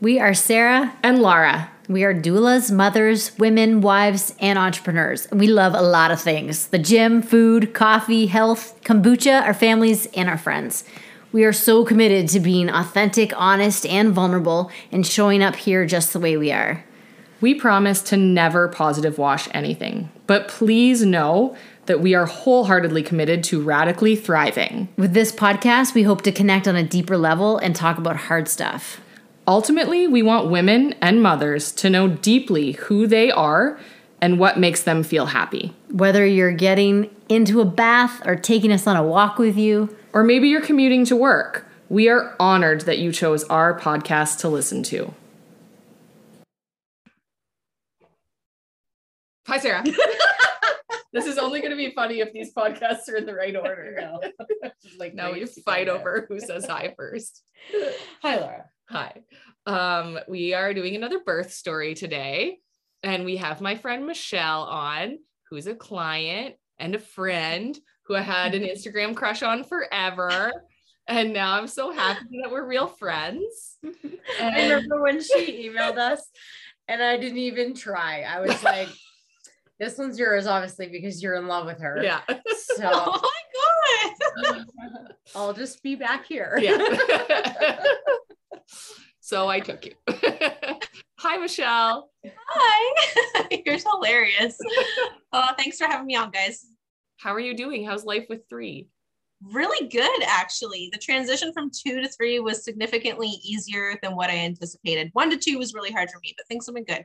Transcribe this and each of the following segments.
We are Sarah and Laura. We are doulas, mothers, women, wives, and entrepreneurs. We love a lot of things the gym, food, coffee, health, kombucha, our families, and our friends. We are so committed to being authentic, honest, and vulnerable and showing up here just the way we are. We promise to never positive wash anything, but please know that we are wholeheartedly committed to radically thriving. With this podcast, we hope to connect on a deeper level and talk about hard stuff. Ultimately, we want women and mothers to know deeply who they are and what makes them feel happy. Whether you're getting into a bath or taking us on a walk with you, or maybe you're commuting to work, we are honored that you chose our podcast to listen to. Hi, Sarah. this is only going to be funny if these podcasts are in the right order. no. like now we fight over who says hi first. Hi, Laura. Hi. Um, we are doing another birth story today, and we have my friend Michelle on, who's a client and a friend who I had an Instagram crush on forever. And now I'm so happy that we're real friends. And I remember when she emailed us and I didn't even try. I was like, this one's yours, obviously, because you're in love with her. Yeah. So oh my god. I'll just be back here. Yeah. So I took you. Hi, Michelle. Hi. You're hilarious. Oh, thanks for having me on, guys. How are you doing? How's life with three? Really good, actually. The transition from two to three was significantly easier than what I anticipated. One to two was really hard for me, but things have been good.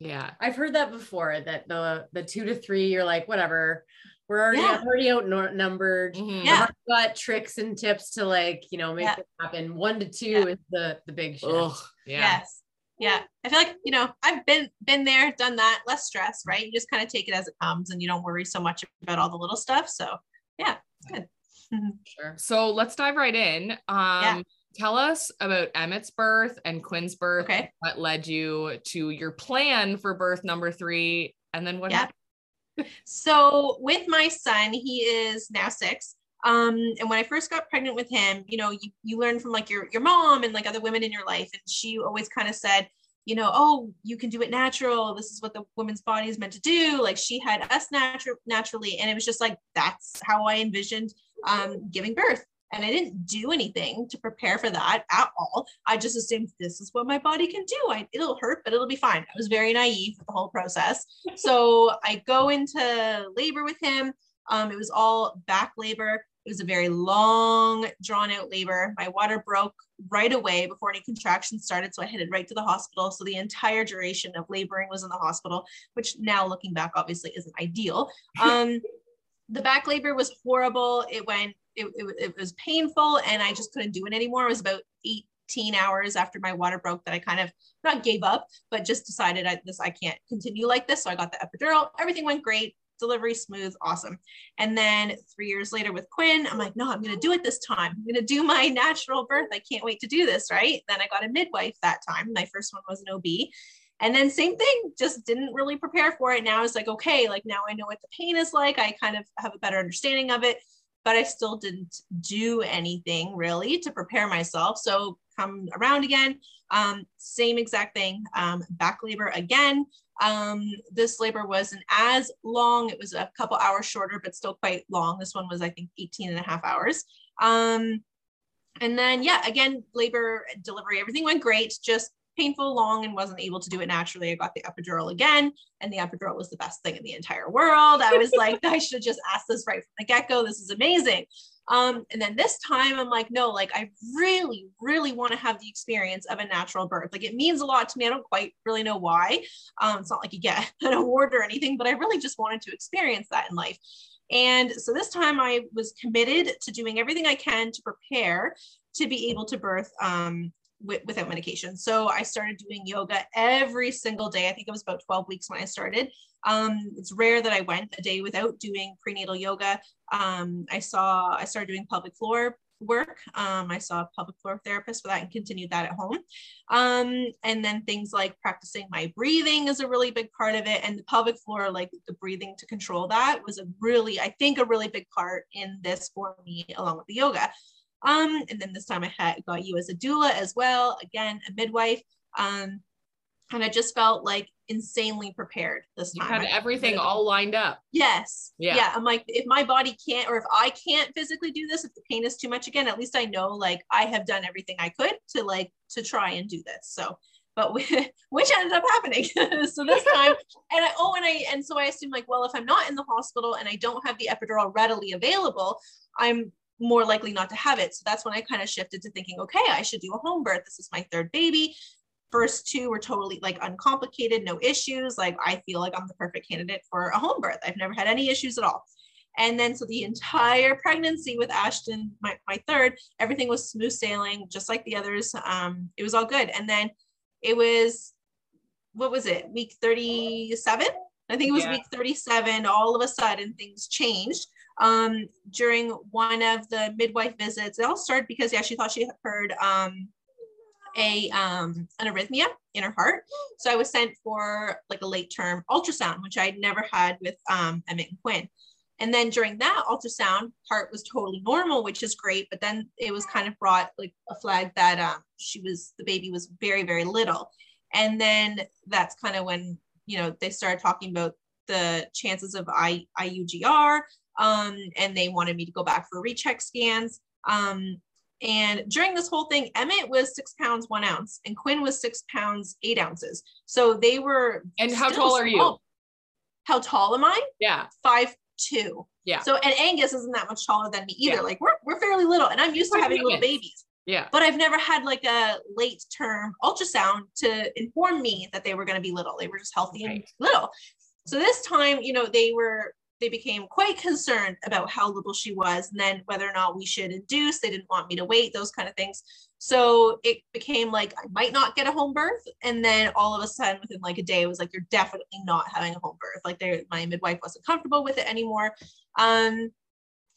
Yeah. I've heard that before that the the two to three, you're like, whatever, we're already Yeah. already outnumbered. Mhm. Yeah. I've got tricks and tips to like, you know, make Yeah. it happen. One to two Yeah. is the the big shift. Ugh, yeah. Yes. Yeah. I feel like, you know, I've been been there, done that, less stress, right? You just kind of take it as it comes and you don't worry so much about all the little stuff. So yeah, it's good. Sure. So let's dive right in. Um, Yeah. Tell us about Emmett's birth and Quinn's birth. Okay. What led you to your plan for birth number three? And then what Yeah. happened? So with my son, he is now six. Um, and when I first got pregnant with him, you know, you, you learn from like your your mom and like other women in your life. And she always kind of said, you know, oh, you can do it natural. This is what the woman's body is meant to do. Like she had us natural naturally. And it was just like that's how I envisioned um giving birth. And I didn't do anything to prepare for that at all. I just assumed this is what my body can do. I, it'll hurt, but it'll be fine. I was very naive with the whole process. So I go into labor with him. Um, it was all back labor. It was a very long, drawn out labor. My water broke right away before any contractions started. So I headed right to the hospital. So the entire duration of laboring was in the hospital, which now looking back, obviously isn't ideal. Um, the back labor was horrible. It went, it, it, was painful and I just couldn't do it anymore. It was about 18 hours after my water broke that I kind of not gave up, but just decided I, this, I can't continue like this. So I got the epidural, everything went great. Delivery smooth, awesome. And then three years later with Quinn, I'm like, no, I'm going to do it this time. I'm going to do my natural birth. I can't wait to do this. Right. Then I got a midwife that time. My first one was an OB. And then same thing, just didn't really prepare for it. Now it's like, okay, like now I know what the pain is like. I kind of have a better understanding of it, but I still didn't do anything really to prepare myself. So come around again, um, same exact thing, um, back labor again. Um, this labor wasn't as long. It was a couple hours shorter, but still quite long. This one was, I think, 18 and a half hours. Um, and then, yeah, again, labor, delivery, everything went great, just painful, long, and wasn't able to do it naturally. I got the epidural again, and the epidural was the best thing in the entire world. I was like, I should have just asked this right from the get go. This is amazing. Um, and then this time I'm like, no, like I really, really want to have the experience of a natural birth. Like it means a lot to me. I don't quite really know why. Um, it's not like you get an award or anything, but I really just wanted to experience that in life. And so this time I was committed to doing everything I can to prepare to be able to birth um, wi- without medication. So I started doing yoga every single day. I think it was about 12 weeks when I started. Um, it's rare that I went a day without doing prenatal yoga. Um, I saw, I started doing pelvic floor work. Um, I saw a pelvic floor therapist for that and continued that at home. Um, and then things like practicing my breathing is a really big part of it. And the pelvic floor, like the breathing to control that was a really, I think a really big part in this for me along with the yoga. Um, and then this time I had got you as a doula as well. Again, a midwife. Um, and I just felt like insanely prepared this time. You had everything all lined up. Yes. Yeah. Yeah. I'm like, if my body can't, or if I can't physically do this, if the pain is too much again, at least I know like I have done everything I could to like to try and do this. So, but we, which ended up happening. so this time, and I oh, and I and so I assumed like, well, if I'm not in the hospital and I don't have the epidural readily available, I'm more likely not to have it. So that's when I kind of shifted to thinking, okay, I should do a home birth. This is my third baby first two were totally like uncomplicated, no issues. Like I feel like I'm the perfect candidate for a home birth. I've never had any issues at all. And then so the entire pregnancy with Ashton, my, my third, everything was smooth sailing, just like the others. Um, it was all good. And then it was, what was it, week 37? I think it was Yeah. week 37. All of a sudden things changed. Um, during one of the midwife visits, it all started because yeah, she thought she heard um a um an arrhythmia in her heart. So I was sent for like a late term ultrasound, which I'd never had with um Emmett and Quinn. And then during that ultrasound, heart was totally normal, which is great. But then it was kind of brought like a flag that um she was the baby was very, very little. And then that's kind of when you know they started talking about the chances of I, IUGR. Um, and they wanted me to go back for recheck scans. Um, and during this whole thing, Emmett was six pounds, one ounce, and Quinn was six pounds, eight ounces. So they were. And how tall are you? How tall am I? Yeah. Five two. Yeah. So and Angus isn't that much taller than me either. Yeah. Like we're we're fairly little, and I'm used to having little babies. Yeah. But I've never had like a late term ultrasound to inform me that they were going to be little. They were just healthy and little. So this time, you know, they were they became quite concerned about how little she was and then whether or not we should induce. They didn't want me to wait, those kind of things. So it became like I might not get a home birth. And then all of a sudden, within like a day, it was like, you're definitely not having a home birth. Like they my midwife wasn't comfortable with it anymore. Um,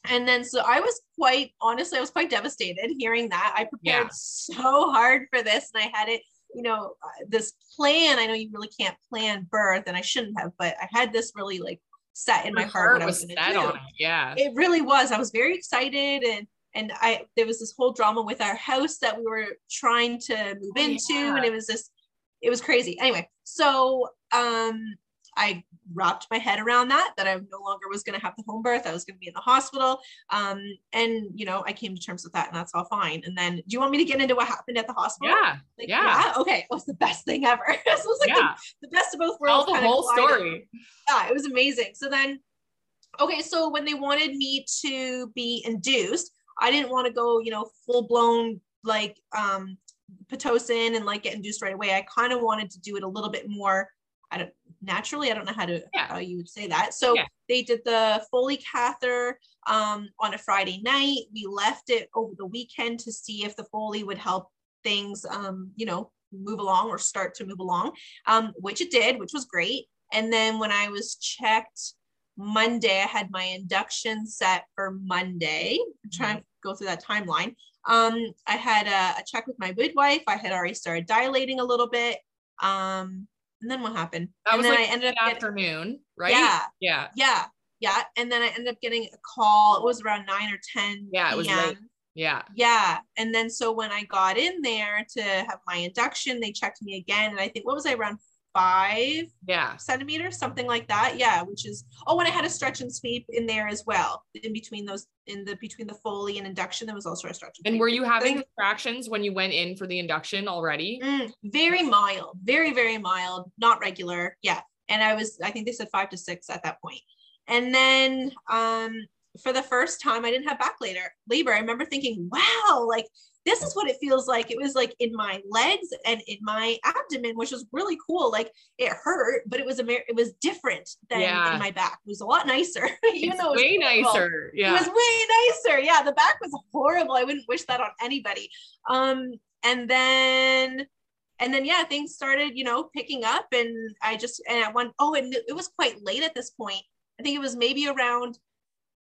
and then so I was quite honestly, I was quite devastated hearing that. I prepared Yeah. so hard for this and I had it, you know, uh, this plan. I know you really can't plan birth and I shouldn't have, but I had this really like set in my heart what I was was set do on it. Yeah. it really was i was very excited and and i there was this whole drama with our house that we were trying to move Oh, into yeah. and it was just it was crazy anyway so um i wrapped my head around that that i no longer was going to have the home birth i was going to be in the hospital um and you know i came to terms with that and that's all fine and then do you want me to get into what happened at the hospital Yeah. Like, yeah. okay it was the best thing ever this was like Yeah. the, the best of both Tell worlds the whole story. yeah, it was amazing. So then, okay, so when they wanted me to be induced, I didn't want to go, you know, full blown like um pitocin and like get induced right away. I kind of wanted to do it a little bit more. I don't naturally. I don't know how to Yeah. how you would say that. So Yeah. they did the Foley catheter um, on a Friday night. We left it over the weekend to see if the Foley would help things, um, you know, move along or start to move along, um, which it did, which was great. And then when I was checked Monday, I had my induction set for Monday. I'm trying to go through that timeline. Um, I had a, a check with my midwife. I had already started dilating a little bit. Um, and then what happened? That and was then like I ended up getting, afternoon, right? yeah, Yeah. yeah, yeah. And then I ended up getting a call. It was around nine or 10 Yeah, it was late. Yeah. Yeah. And then so when I got in there to have my induction, they checked me again. And I think, what was I, around five Yeah. centimeters, something like that? Yeah. Which is, oh, and I had a stretch and sweep in there as well. In between those, in the between the Foley and induction, there was also a stretch And sweep. were you having Then- contractions when you went in for the induction already? Mm, very mild, very, very mild, not regular. Yeah. And I was, I think they said five to six at that point. And then um, for the first time, I didn't have back later labor. I remember thinking, wow, like this is what it feels like. It was like in my legs and in my abdomen, which was really cool. Like it hurt, but it was a it was different than Yeah. in my back. It was a lot nicer, even It's though it was way horrible. nicer. Yeah, it was way nicer. Yeah, the back was horrible. I wouldn't wish that on anybody. Um, and then and then yeah, things started, you know, picking up and I just and I went, oh, and it was quite late at this point. I think it was maybe around,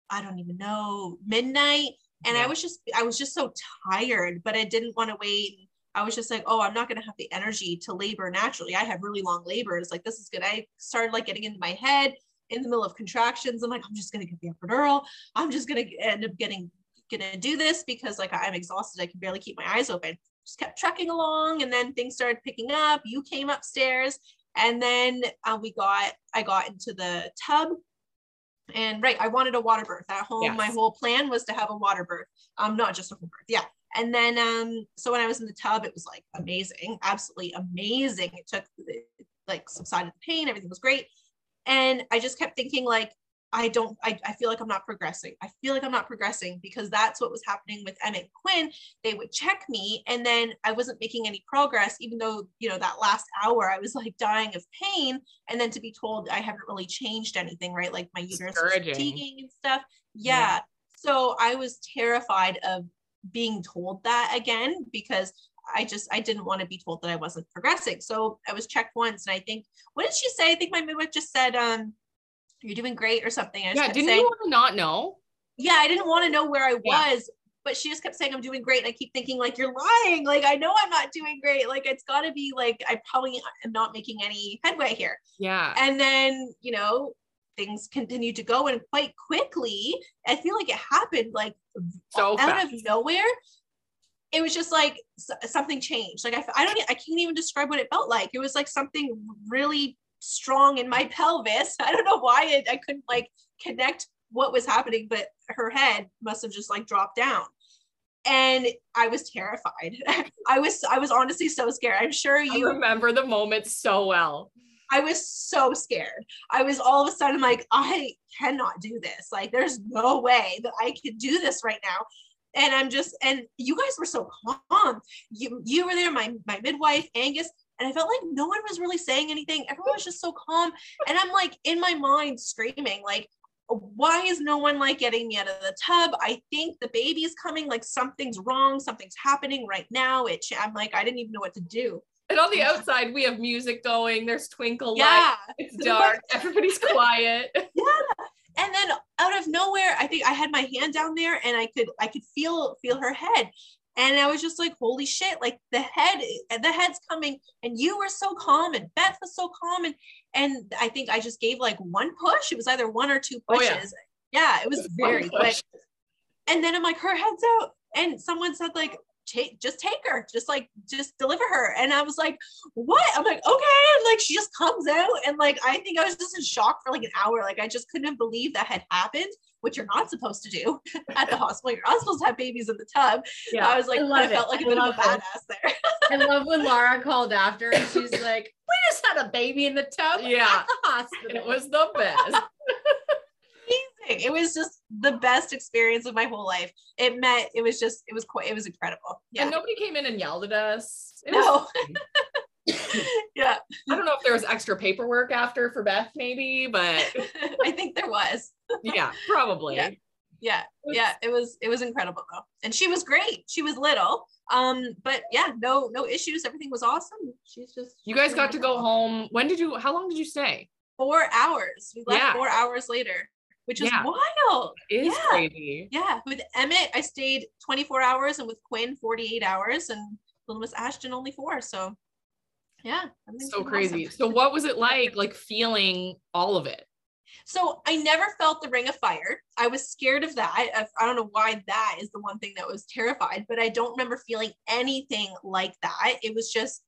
I don't even know, midnight. And I was just I was just so tired, but I didn't want to wait. I was just like, oh, I'm not gonna have the energy to labor naturally. I have really long labors. Like this is good. I started like getting into my head in the middle of contractions. I'm like, I'm just gonna get the epidural. I'm just gonna end up getting gonna do this because like I'm exhausted. I can barely keep my eyes open. just kept trucking along and then things started picking up you came upstairs and then uh, we got i got into the tub and right i wanted a water birth. At home my whole plan was to have a water birth um not just a home birth yeah. And then um so when i was in the tub it was like amazing absolutely amazing. It took like subsided the pain everything was great. And i just kept thinking like I don't, I, I feel like I'm not progressing. I feel like I'm not progressing because that's what was happening with Emmett Quinn. They would check me and then I wasn't making any progress, even though, you know, that last hour I was like dying of pain. And then to be told I haven't really changed anything, right? Like my uterus Discouraging. fatiguing and stuff. Yeah. Yeah. So I was terrified of being told that again because I just I didn't want to be told that I wasn't progressing. So I was checked once and I think what did she say? I think my midwife just said, um, you're doing great or something. I Yeah. Didn't saying, you want to not know? yeah, I didn't want to know where I Yeah. was, but she just kept saying I'm doing great. And I keep thinking, like, you're lying. Like, I know I'm not doing great. Like, it's got to be like, I probably am not making any headway here. Yeah. And then, you know, things continued to go and quite quickly. I feel like it happened like So out fast. of nowhere. It was just like something changed. Like I don't, e- I can't even describe what it felt like. It was like something really strong in my pelvis. I don't know why it, I couldn't like connect what was happening, but her head must have just like dropped down. And I was terrified. I was, I was honestly so scared. I'm sure I you remember the moment so well. I was so scared. I was all of a sudden like, I cannot do this. Like, there's no way that I could do this right now. And I'm just, and you guys were so calm. You you were there, my my midwife, Angus, and I felt like no one was really saying anything. Everyone was just so calm. And I'm like in my mind screaming, like, why is no one like getting me out of the tub? I think the baby's coming, like something's wrong, something's happening right now. It I'm like, I didn't even know what to do. And on the outside, we have music going. There's twinkle lights. Yeah. It's dark. Everybody's quiet. Yeah. And then out of nowhere i think i had my hand down there and i could i could feel feel her head and i was just like holy shit like the head the head's coming. And you were so calm and beth was so calm. And and i think i just gave like one push. It was either one or two oh, pushes yeah. yeah. it was very quick. And then i'm like her head's out. And someone said like take just take her just like just deliver her. And i was like what? I'm like okay. And like she just comes out. And like i think i was just in shock for like an hour. Like i just couldn't believe that had happened which you're not supposed to do at the hospital. You're not supposed to have babies in the tub. Yeah. i was like I i, felt like a I bit of a badass there. I love when Laura called after and she's like, "We just had a baby in the tub Yeah. at the hospital." It was the best. Amazing it was just the best experience of my whole life. It met it was just it was quite it was incredible. Yeah. And nobody came in and yelled at us. It no. yeah. I don't know if there was extra paperwork after for Beth, maybe, but i think there was. Yeah, probably. Yeah. yeah yeah it was it was incredible though. And she was great. She was little. Um but yeah no no issues. Everything was awesome. She's just You guys got to go home. When did you, how long did you stay? four hours. We left Yeah. four hours later which is Yeah. wild It is Yeah. crazy. yeah with emmett i stayed 24 hours and with quinn 48 hours and little miss ashton only four so yeah So crazy. awesome. So what was it like, like feeling all of it? So I never felt the ring of fire. I was scared of that. I, I don't know why that is the one thing that was terrified, but I don't remember feeling anything like that. It was just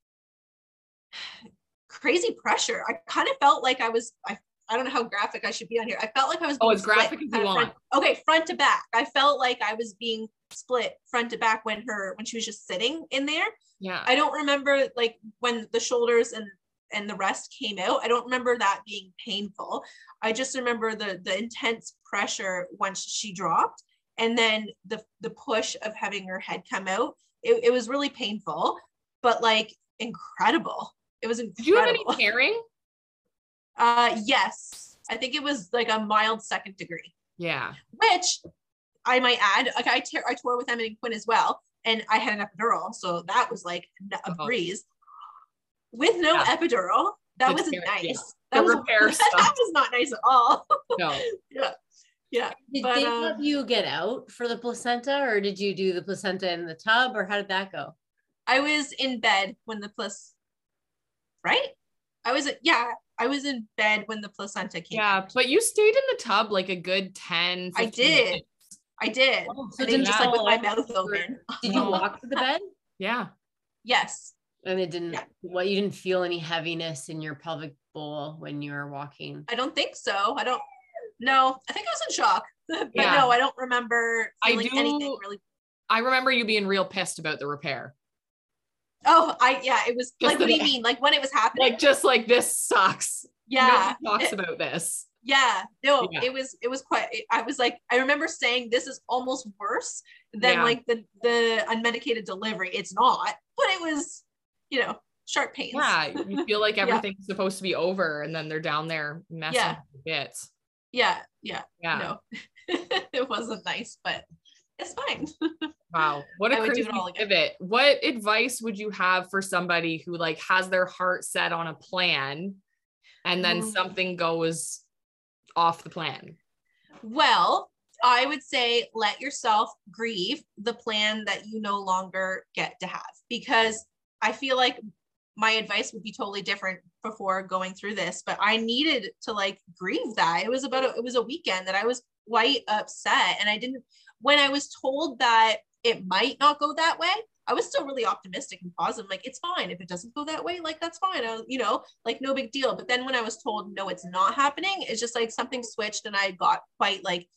crazy pressure. I kind of felt like I was, I, I don't know how graphic I should be on here. I felt like I was Oh, being as graphic as you want. okay, front to back. I felt like I was being split front to back when her when she was just sitting in there. Yeah. I don't remember like when the shoulders and and the rest came out. I don't remember that being painful. I just remember the the intense pressure once she dropped, and then the the push of having her head come out. It, it was really painful, but like incredible. It was incredible. Did you have any tearing? Uh, yes, I think it was like a mild second degree Yeah. which I might add, like I, tear I tore with Emmett and Quinn as well, and I had an epidural, so that was like n- a Oh. breeze. With no Yeah. epidural, that The wasn't tear- nice. yeah. That The was repair that was not nice at all. No. yeah, yeah. Did But, they um, let you get out for the placenta, or did you do the placenta in the tub, or how did that go? I was in bed when the plus, right? I was yeah, I was in bed when the placenta came. Yeah. But you stayed in the tub like a good 10, I did. minutes. I did. Oh, I so didn't just like with my mouth open. Did you walk to the bed? Yeah. Yes. And it didn't, Yeah. what, you didn't feel any heaviness in your pelvic bowl when you were walking? I don't think so. I don't no, I think I was in shock. but Yeah. no, I don't remember I feeling do- anything really. I remember you being real pissed about the repair. Oh, I yeah, it was Just like what do you mean? Like when it was happening? Like just like this sucks. yeah. Nobody talks it- about this. Yeah, no, Yeah. it was it was quite. I was like, I remember saying this is almost worse than Yeah. like the the unmedicated delivery. It's not, but it was, you know, sharp pains. Yeah, you feel like Yeah. everything's supposed to be over, and then they're down there messing Yeah. bits. yeah, yeah. Yeah. No, it wasn't nice, but it's fine. Wow. What a I would do crazy pivot. What advice would you have for somebody who like has their heart set on a plan and then Mm. something goes off the plan? Well, I would say let yourself grieve the plan that you no longer get to have because I feel like my advice would be totally different before going through this, but I needed to like grieve that. It was about a, it was a weekend that I was quite upset and I didn't when I was told that it might not go that way, I was still really optimistic and positive. Like, it's fine. If it doesn't go that way, like, that's fine. I, you know, like, no big deal. But then when I was told, no, it's not happening, it's just like something switched and I got quite like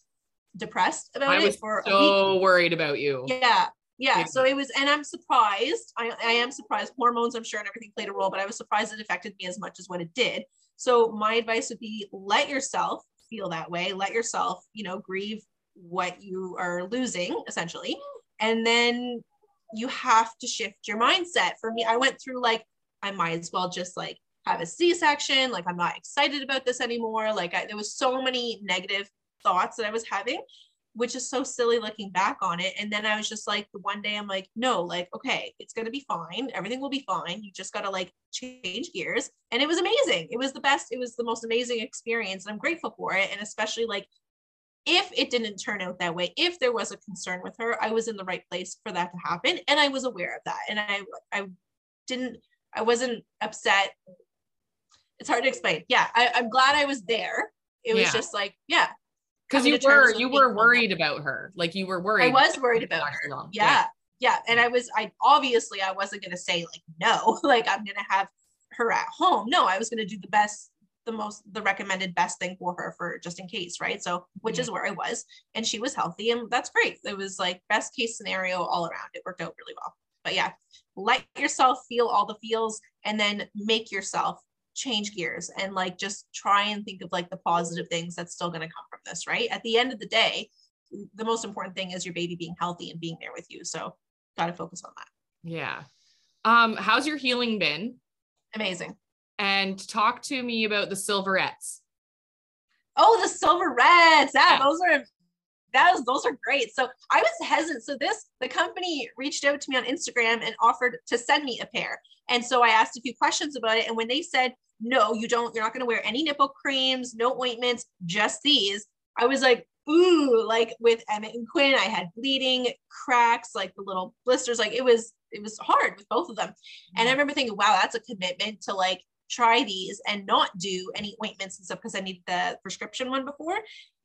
depressed about I it was for so worried about you. Yeah. Yeah. Yeah. So it was, and I'm surprised. I, I am surprised. Hormones, I'm sure, and everything played a role, but I was surprised it affected me as much as what it did. So my advice would be let yourself feel that way. Let yourself, you know, grieve what you are losing essentially. And then you have to shift your mindset. For me, I went through like, I might as well just like have a C-section. Like I'm not excited about this anymore. Like I, there was so many negative thoughts that I was having which is so silly looking back on it. And then I was just like, the one day I'm like, no, like, okay, it's going to be fine. Everything will be fine. You just got to like change gears. And it was amazing. It was the best. It was the most amazing experience. And I'm grateful for it. And especially like, if it didn't turn out that way, if there was a concern with her, I was in the right place for that to happen. And I was aware of that. And I, I didn't, I wasn't upset. It's hard to explain. Yeah. I, I'm glad I was there. It was Yeah. just like, yeah, Because you were you were worried about her. Like you were worried. I was worried about her. long. Yeah. yeah. And I was, I obviously I wasn't gonna say like no, like I'm gonna have her at home. No, I was gonna do the best, the most, the recommended best thing for her for just in case, right? So which is where I was. And she was healthy, and that's great. It was like best case scenario all around. It worked out really well. But yeah, let yourself feel all the feels and then make yourself change gears and like just try and think of like the positive things that's still going to come from this, right? At the end of the day, the most important thing is your baby being healthy and being there with you. So got to focus on that. Yeah. Um, how's your healing been? Amazing. And talk to me about the silverettes. Oh, the Silverettes. Yeah, Yeah. those are that was those are great. So I was hesitant. So this the company reached out to me on Instagram and offered to send me a pair. And so I asked a few questions about it. And when they said, no, you don't, you're not going to wear any nipple creams, no ointments, just these. I was like, ooh, like with Emmett and Quinn, I had bleeding, cracks, like the little blisters. Like it was, it was hard with both of them. And I mm-hmm. remember thinking, wow, that's a commitment to like try these and not do any ointments and stuff because I needed the prescription one before.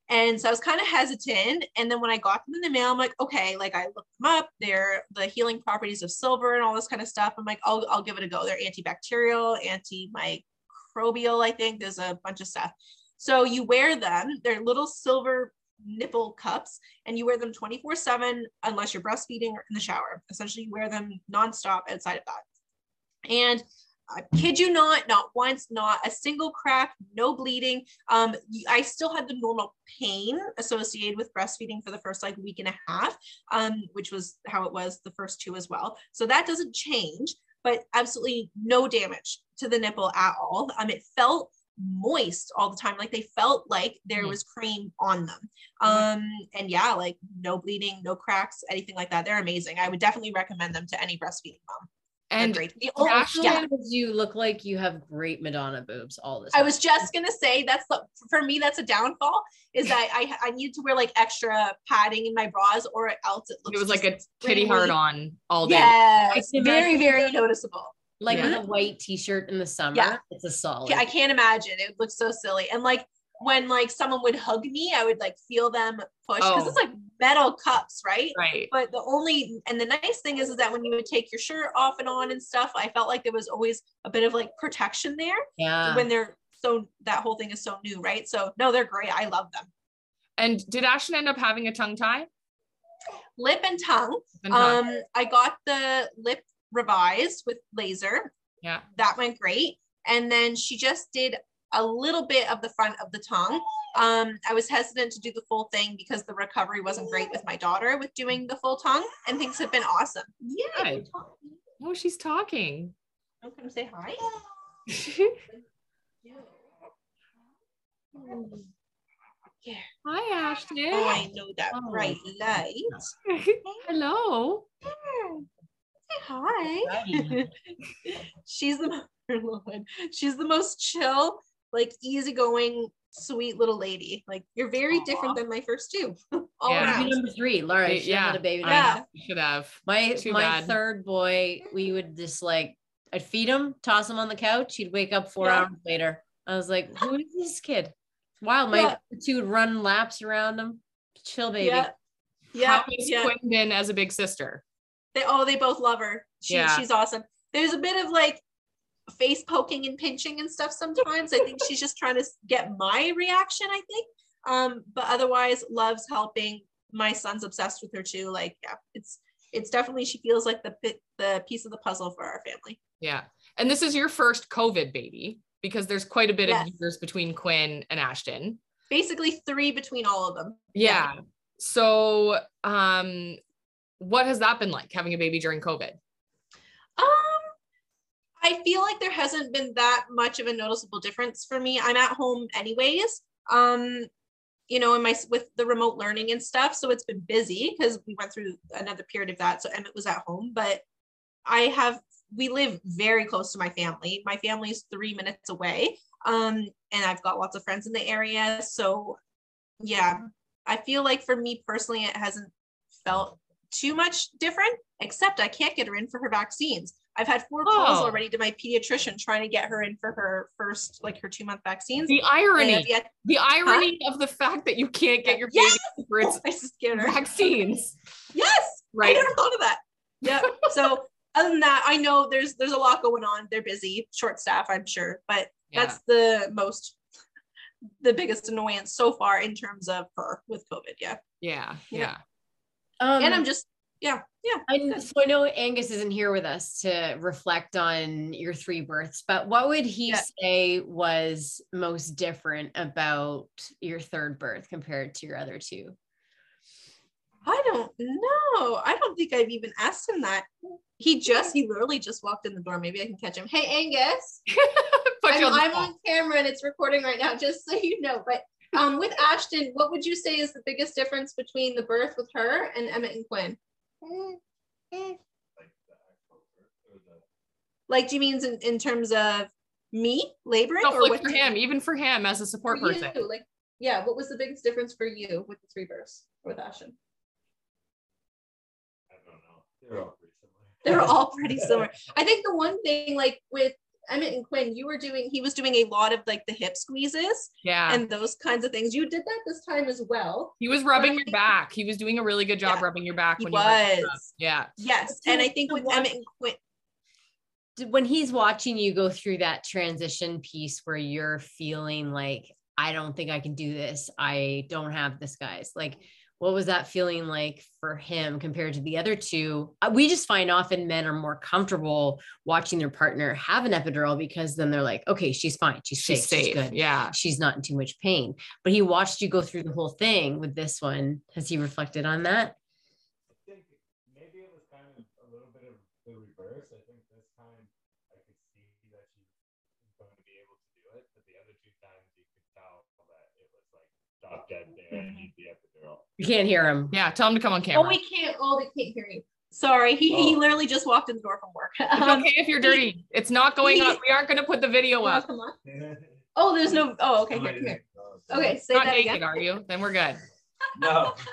And so I was kind of hesitant. And then when I got them in the mail, I'm like, okay, like I looked them up. They're the healing properties of silver and all this kind of stuff. I'm like, I'll, I'll give it a go. They're antibacterial, antimicrobial, I think. There's a bunch of stuff. So you wear them. They're little silver nipple cups and you wear them 24 7 unless you're breastfeeding or in the shower. Essentially, you wear them nonstop outside of that. And I kid you not, not once, not a single crack, no bleeding. Um, I still had the normal pain associated with breastfeeding for the first like week and a half, um, which was how it was the first two as well. So that doesn't change, but absolutely no damage to the nipple at all. Um, it felt moist all the time like they felt like there Mhm. was cream on them um and yeah like no bleeding no cracks anything like that they're amazing i would definitely recommend them to any breastfeeding mom And great. The only- Actually, yeah, you look like you have great Madonna boobs all this. I was just gonna say that's the for me that's a downfall is that I I need to wear like extra padding in my bras or else it looks it was like a titty hard on all day. yes, I very very noticeable. like Yeah. with a white t-shirt in the summer. Yeah. It's a solid. I can't imagine it looks so silly and like when like someone would hug me I would like feel them push because Oh. it's like metal cups, right? Right. But the only and the nice thing is, is that when you would take your shirt off and on and stuff, I felt like there was always a bit of like protection there Yeah. when they're so that whole thing is so new, right? So no, they're great. I love them. And did Ashton end up having a tongue tie? Lip and tongue. And tongue? Um, I got the lip revised with laser. yeah. That went great. And then she just did a little bit of the front of the tongue. Um, I was hesitant to do the full thing because the recovery wasn't great with my daughter with doing the full tongue, and things have been awesome. Yeah. Oh, she's talking. I'm gonna say hi. Hi, Ashton. Oh, I know that Oh. bright light. Hello. Say hi. She's the mo- she's the most chill, like easygoing, sweet little lady. Like you're very different than my first two. All Yeah. Baby number three, Laura. Ba- She yeah. yeah. had a baby. I number Yeah. know. Should have. My Too my bad. third boy, we would just like I'd feed him, toss him on the couch. He'd wake up four Yeah. hours later. I was like, "Who is this kid?" Wow, My Yeah. two would run laps around him. Chill, baby. Yeah. Yeah. How has yeah. Quinn been as a big sister? They oh, they both love her. She, Yeah. She's awesome. There's a bit of like face poking and pinching and stuff sometimes. I think she's just trying to get my reaction, I think. Um, but otherwise loves helping. My son's obsessed with her too. Like, yeah, it's it's definitely she feels like the bit the piece of the puzzle for our family. Yeah. And this is your first COVID baby because there's quite a bit Yes. of years between Quinn and Ashton. Basically three between all of them. Yeah. So, um, what has that been like having a baby during COVID? Um, I feel like there hasn't been that much of a noticeable difference for me. I'm at home anyways. Um, you know, in my with the remote learning and stuff, so it's been busy because we went through another period of that. So Emmett was at home, but I have we live very close to my family. My family's three minutes away. Um, and I've got lots of friends in the area. So yeah, I feel like for me personally, it hasn't felt too much different, except I can't get her in for her vaccines. I've had four calls Oh. already to my pediatrician trying to get her in for her first, like her two month vaccines. The irony, yet- the irony of the fact that you can't get your baby Yes! for its I scared her. vaccines. Yes, I Right. never thought of that. Yeah. so other than that, I know there's there's a lot going on. They're busy, short staff, I'm sure, but Yeah. that's the most the biggest annoyance so far in terms of her with COVID. Yeah. Yeah. Yeah. Yeah. Um, and I'm just yeah, yeah. I, so I know Angus isn't here with us to reflect on your three births, but what would he Yeah. say was most different about your third birth compared to your other two? I don't know. I don't think I've even asked him that. He just he literally just walked in the door. Maybe I can catch him. Hey Angus. I'm, on I'm on camera and it's recording right now, just so you know. But um, with Ashton, what would you say is the biggest difference between the birth with her and Emmett and Quinn? Like, do you mean in, in terms of me laboring No, or like with for him, even for him as a support for person. you? Like, yeah, what was the biggest difference for you with the three births with Ashton? I don't know. They're all pretty similar. They're all pretty similar. I think the one thing, like with Emmett and Quinn, you were doing, he was doing a lot of like the hip squeezes Yeah. and those kinds of things. You did that this time as well. he was rubbing your back. He was doing a really good job Yeah, rubbing your back He when you were was. Yeah. Yes. And I think with one- Emmett and Quinn, When he's watching you go through that transition piece where you're feeling like, I don't think I can do this. I don't have this, guys. Like, what was that feeling like for him compared to the other two? Uh, We just find often men are more comfortable watching their partner have an epidural because then they're like, okay, she's fine. She's, She's safe. safe. She's good. Yeah. She's not in too much pain. But he watched you go through the whole thing with this one. Has he reflected on that? I think maybe it was kind of a little bit of the reverse. I think this time I could see that she was going to be able to do it, but the other two times you could tell that it was like stop dead there and need the epidural. You can't hear him. Yeah. Tell him to come on camera. oh, we can't, oh, they can't hear you. Sorry. He, he Oh. literally just walked in the door from work. It's Um, okay if you're dirty. It's not going up. We aren't going to put the video you wanna up. come on? Oh, there's no, oh, okay, here, I here. didn't. Okay, say Not that naked, again. are you? Then we're good. No.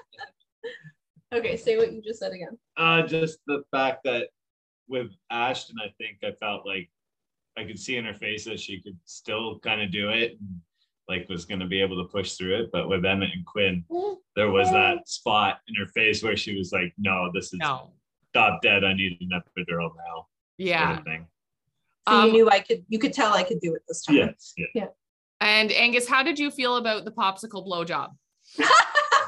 Okay, say what you just said again. Uh, just the fact that with Ashton, I think I felt like I could see in her face that she could still kind of do it. And like was gonna be able to push through it. But with Emmett and Quinn, there was that spot in her face where she was like, "No, this is No. stop dead. I need an epidural now." sort Yeah. of thing. So Um, you knew I could. You could tell I could do it this time. Yes. Yeah. And Angus, how did you feel about the popsicle blowjob?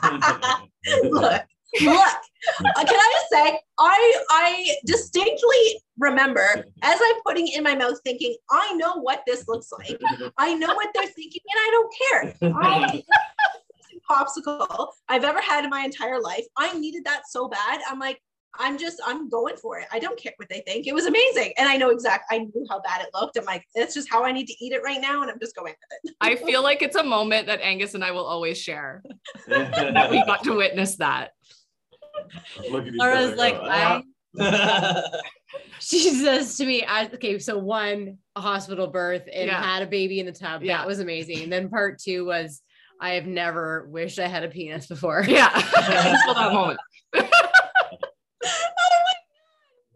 look, look. Uh, can I just say, I I distinctly remember as I'm putting it in my mouth, thinking, I know what this looks like. I know what they're thinking, and I don't care. I popsicle I've ever had in my entire life. I needed that so bad. I'm like, I'm just, I'm going for it. I don't care what they think. It was amazing, and I know exact. I knew how bad it looked. I'm like, that's just how I need to eat it right now, and I'm just going with it. I feel like it's a moment that Angus and I will always share. That we got to witness that. Look at each Laura's like, I, she says to me, I, okay, so one, a hospital birth and Yeah. had a baby in the tub. Yeah. That was amazing. And then part two was, I have never wished I had a penis before. Yeah. Until that moment.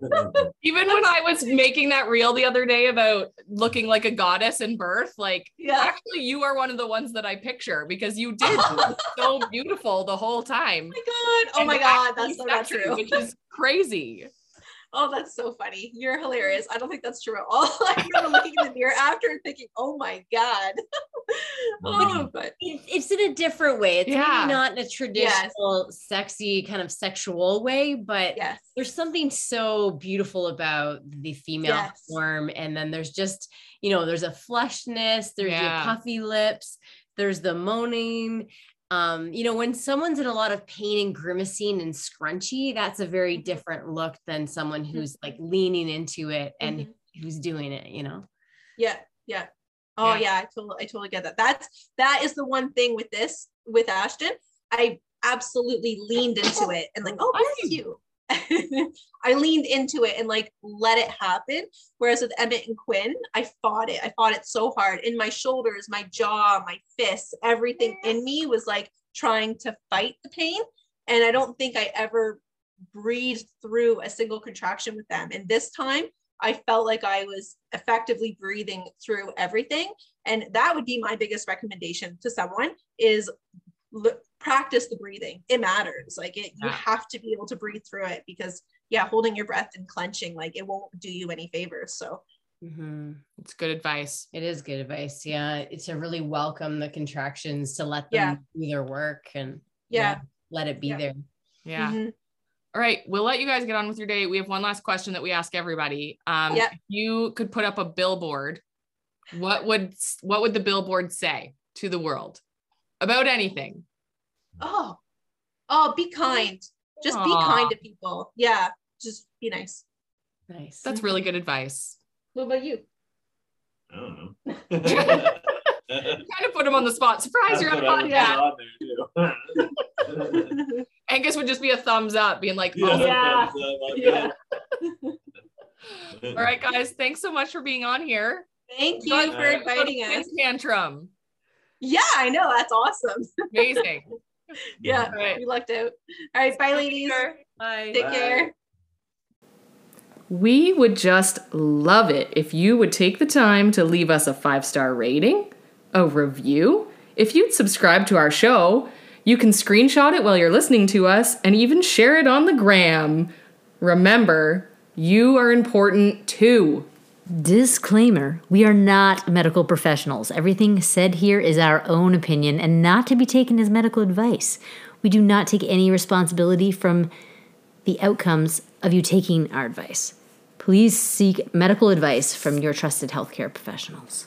Even when I was making that reel the other day about looking like a goddess in birth, like Yeah. actually you are one of the ones that I picture because you did look so beautiful the whole time. Oh my god! Oh And my god! That's so not true. Which is crazy. Oh, that's so funny. You're hilarious. I don't think that's true at all. I remember looking in the mirror after and thinking, "Oh my god." oh, but It's, it's in a different way. It's Yeah. maybe not in a traditional, sexy, kind of sexual way, but yes, there's something so beautiful about the female Yes. form. And then there's just, you know, there's a flushness, there's Yeah. your puffy lips, there's the moaning. Um, you know, when someone's in a lot of pain and grimacing and scrunchy, that's a very Mhm. different look than someone who's like leaning into it and Mhm. who's doing it, you know? yeah, yeah. Oh Yeah. yeah, I totally, I totally get that. That's that is the one thing with this with Ashton. I absolutely leaned into it and like, oh, bless you. I leaned into it and like let it happen. Whereas with Emmett and Quinn, I fought it. I fought it so hard in my shoulders, my jaw, my fists, everything in me was like trying to fight the pain. And I don't think I ever breathed through a single contraction with them. And this time I felt like I was effectively breathing through everything. And that would be my biggest recommendation to someone is practice the breathing. It matters. Like it, you Yeah. have to be able to breathe through it because yeah, holding your breath and clenching, like it won't do you any favors. So Mm-hmm. It's good advice. It is good advice. Yeah. It's to really welcome the contractions to let them Yeah. do their work and yeah. let it be Yeah. there. Yeah. Mhm. All right, we'll let you guys get on with your day. We have one last question that we ask everybody. Um, Yeah. if you could put up a billboard, what would what would the billboard say to the world about anything? Oh, oh, be kind. Just be kind to people. Yeah. Just be nice. Nice. That's really good advice. What about you? I don't know. Kind of put him on the spot. Surprise, you're on a podcast. Angus would just be a thumbs up, being like, Yeah. "Oh, Yeah. all right, guys, thanks so much for being on here. Thank you Go- for inviting us. Tantrum. Yeah, I know. That's awesome. Amazing. Yeah, All right. we lucked out. All right, bye, ladies. Bye. Take Bye. care. We would just love it if you would take the time to leave us a five star rating, a review. If you'd subscribe to our show, you can screenshot it while you're listening to us and even share it on the gram. Remember, you are important too. Disclaimer We are not medical professionals. Everything said here is our own opinion and not to be taken as medical advice. We do not take any responsibility from the outcomes of you taking our advice. Please seek medical advice from your trusted healthcare professionals.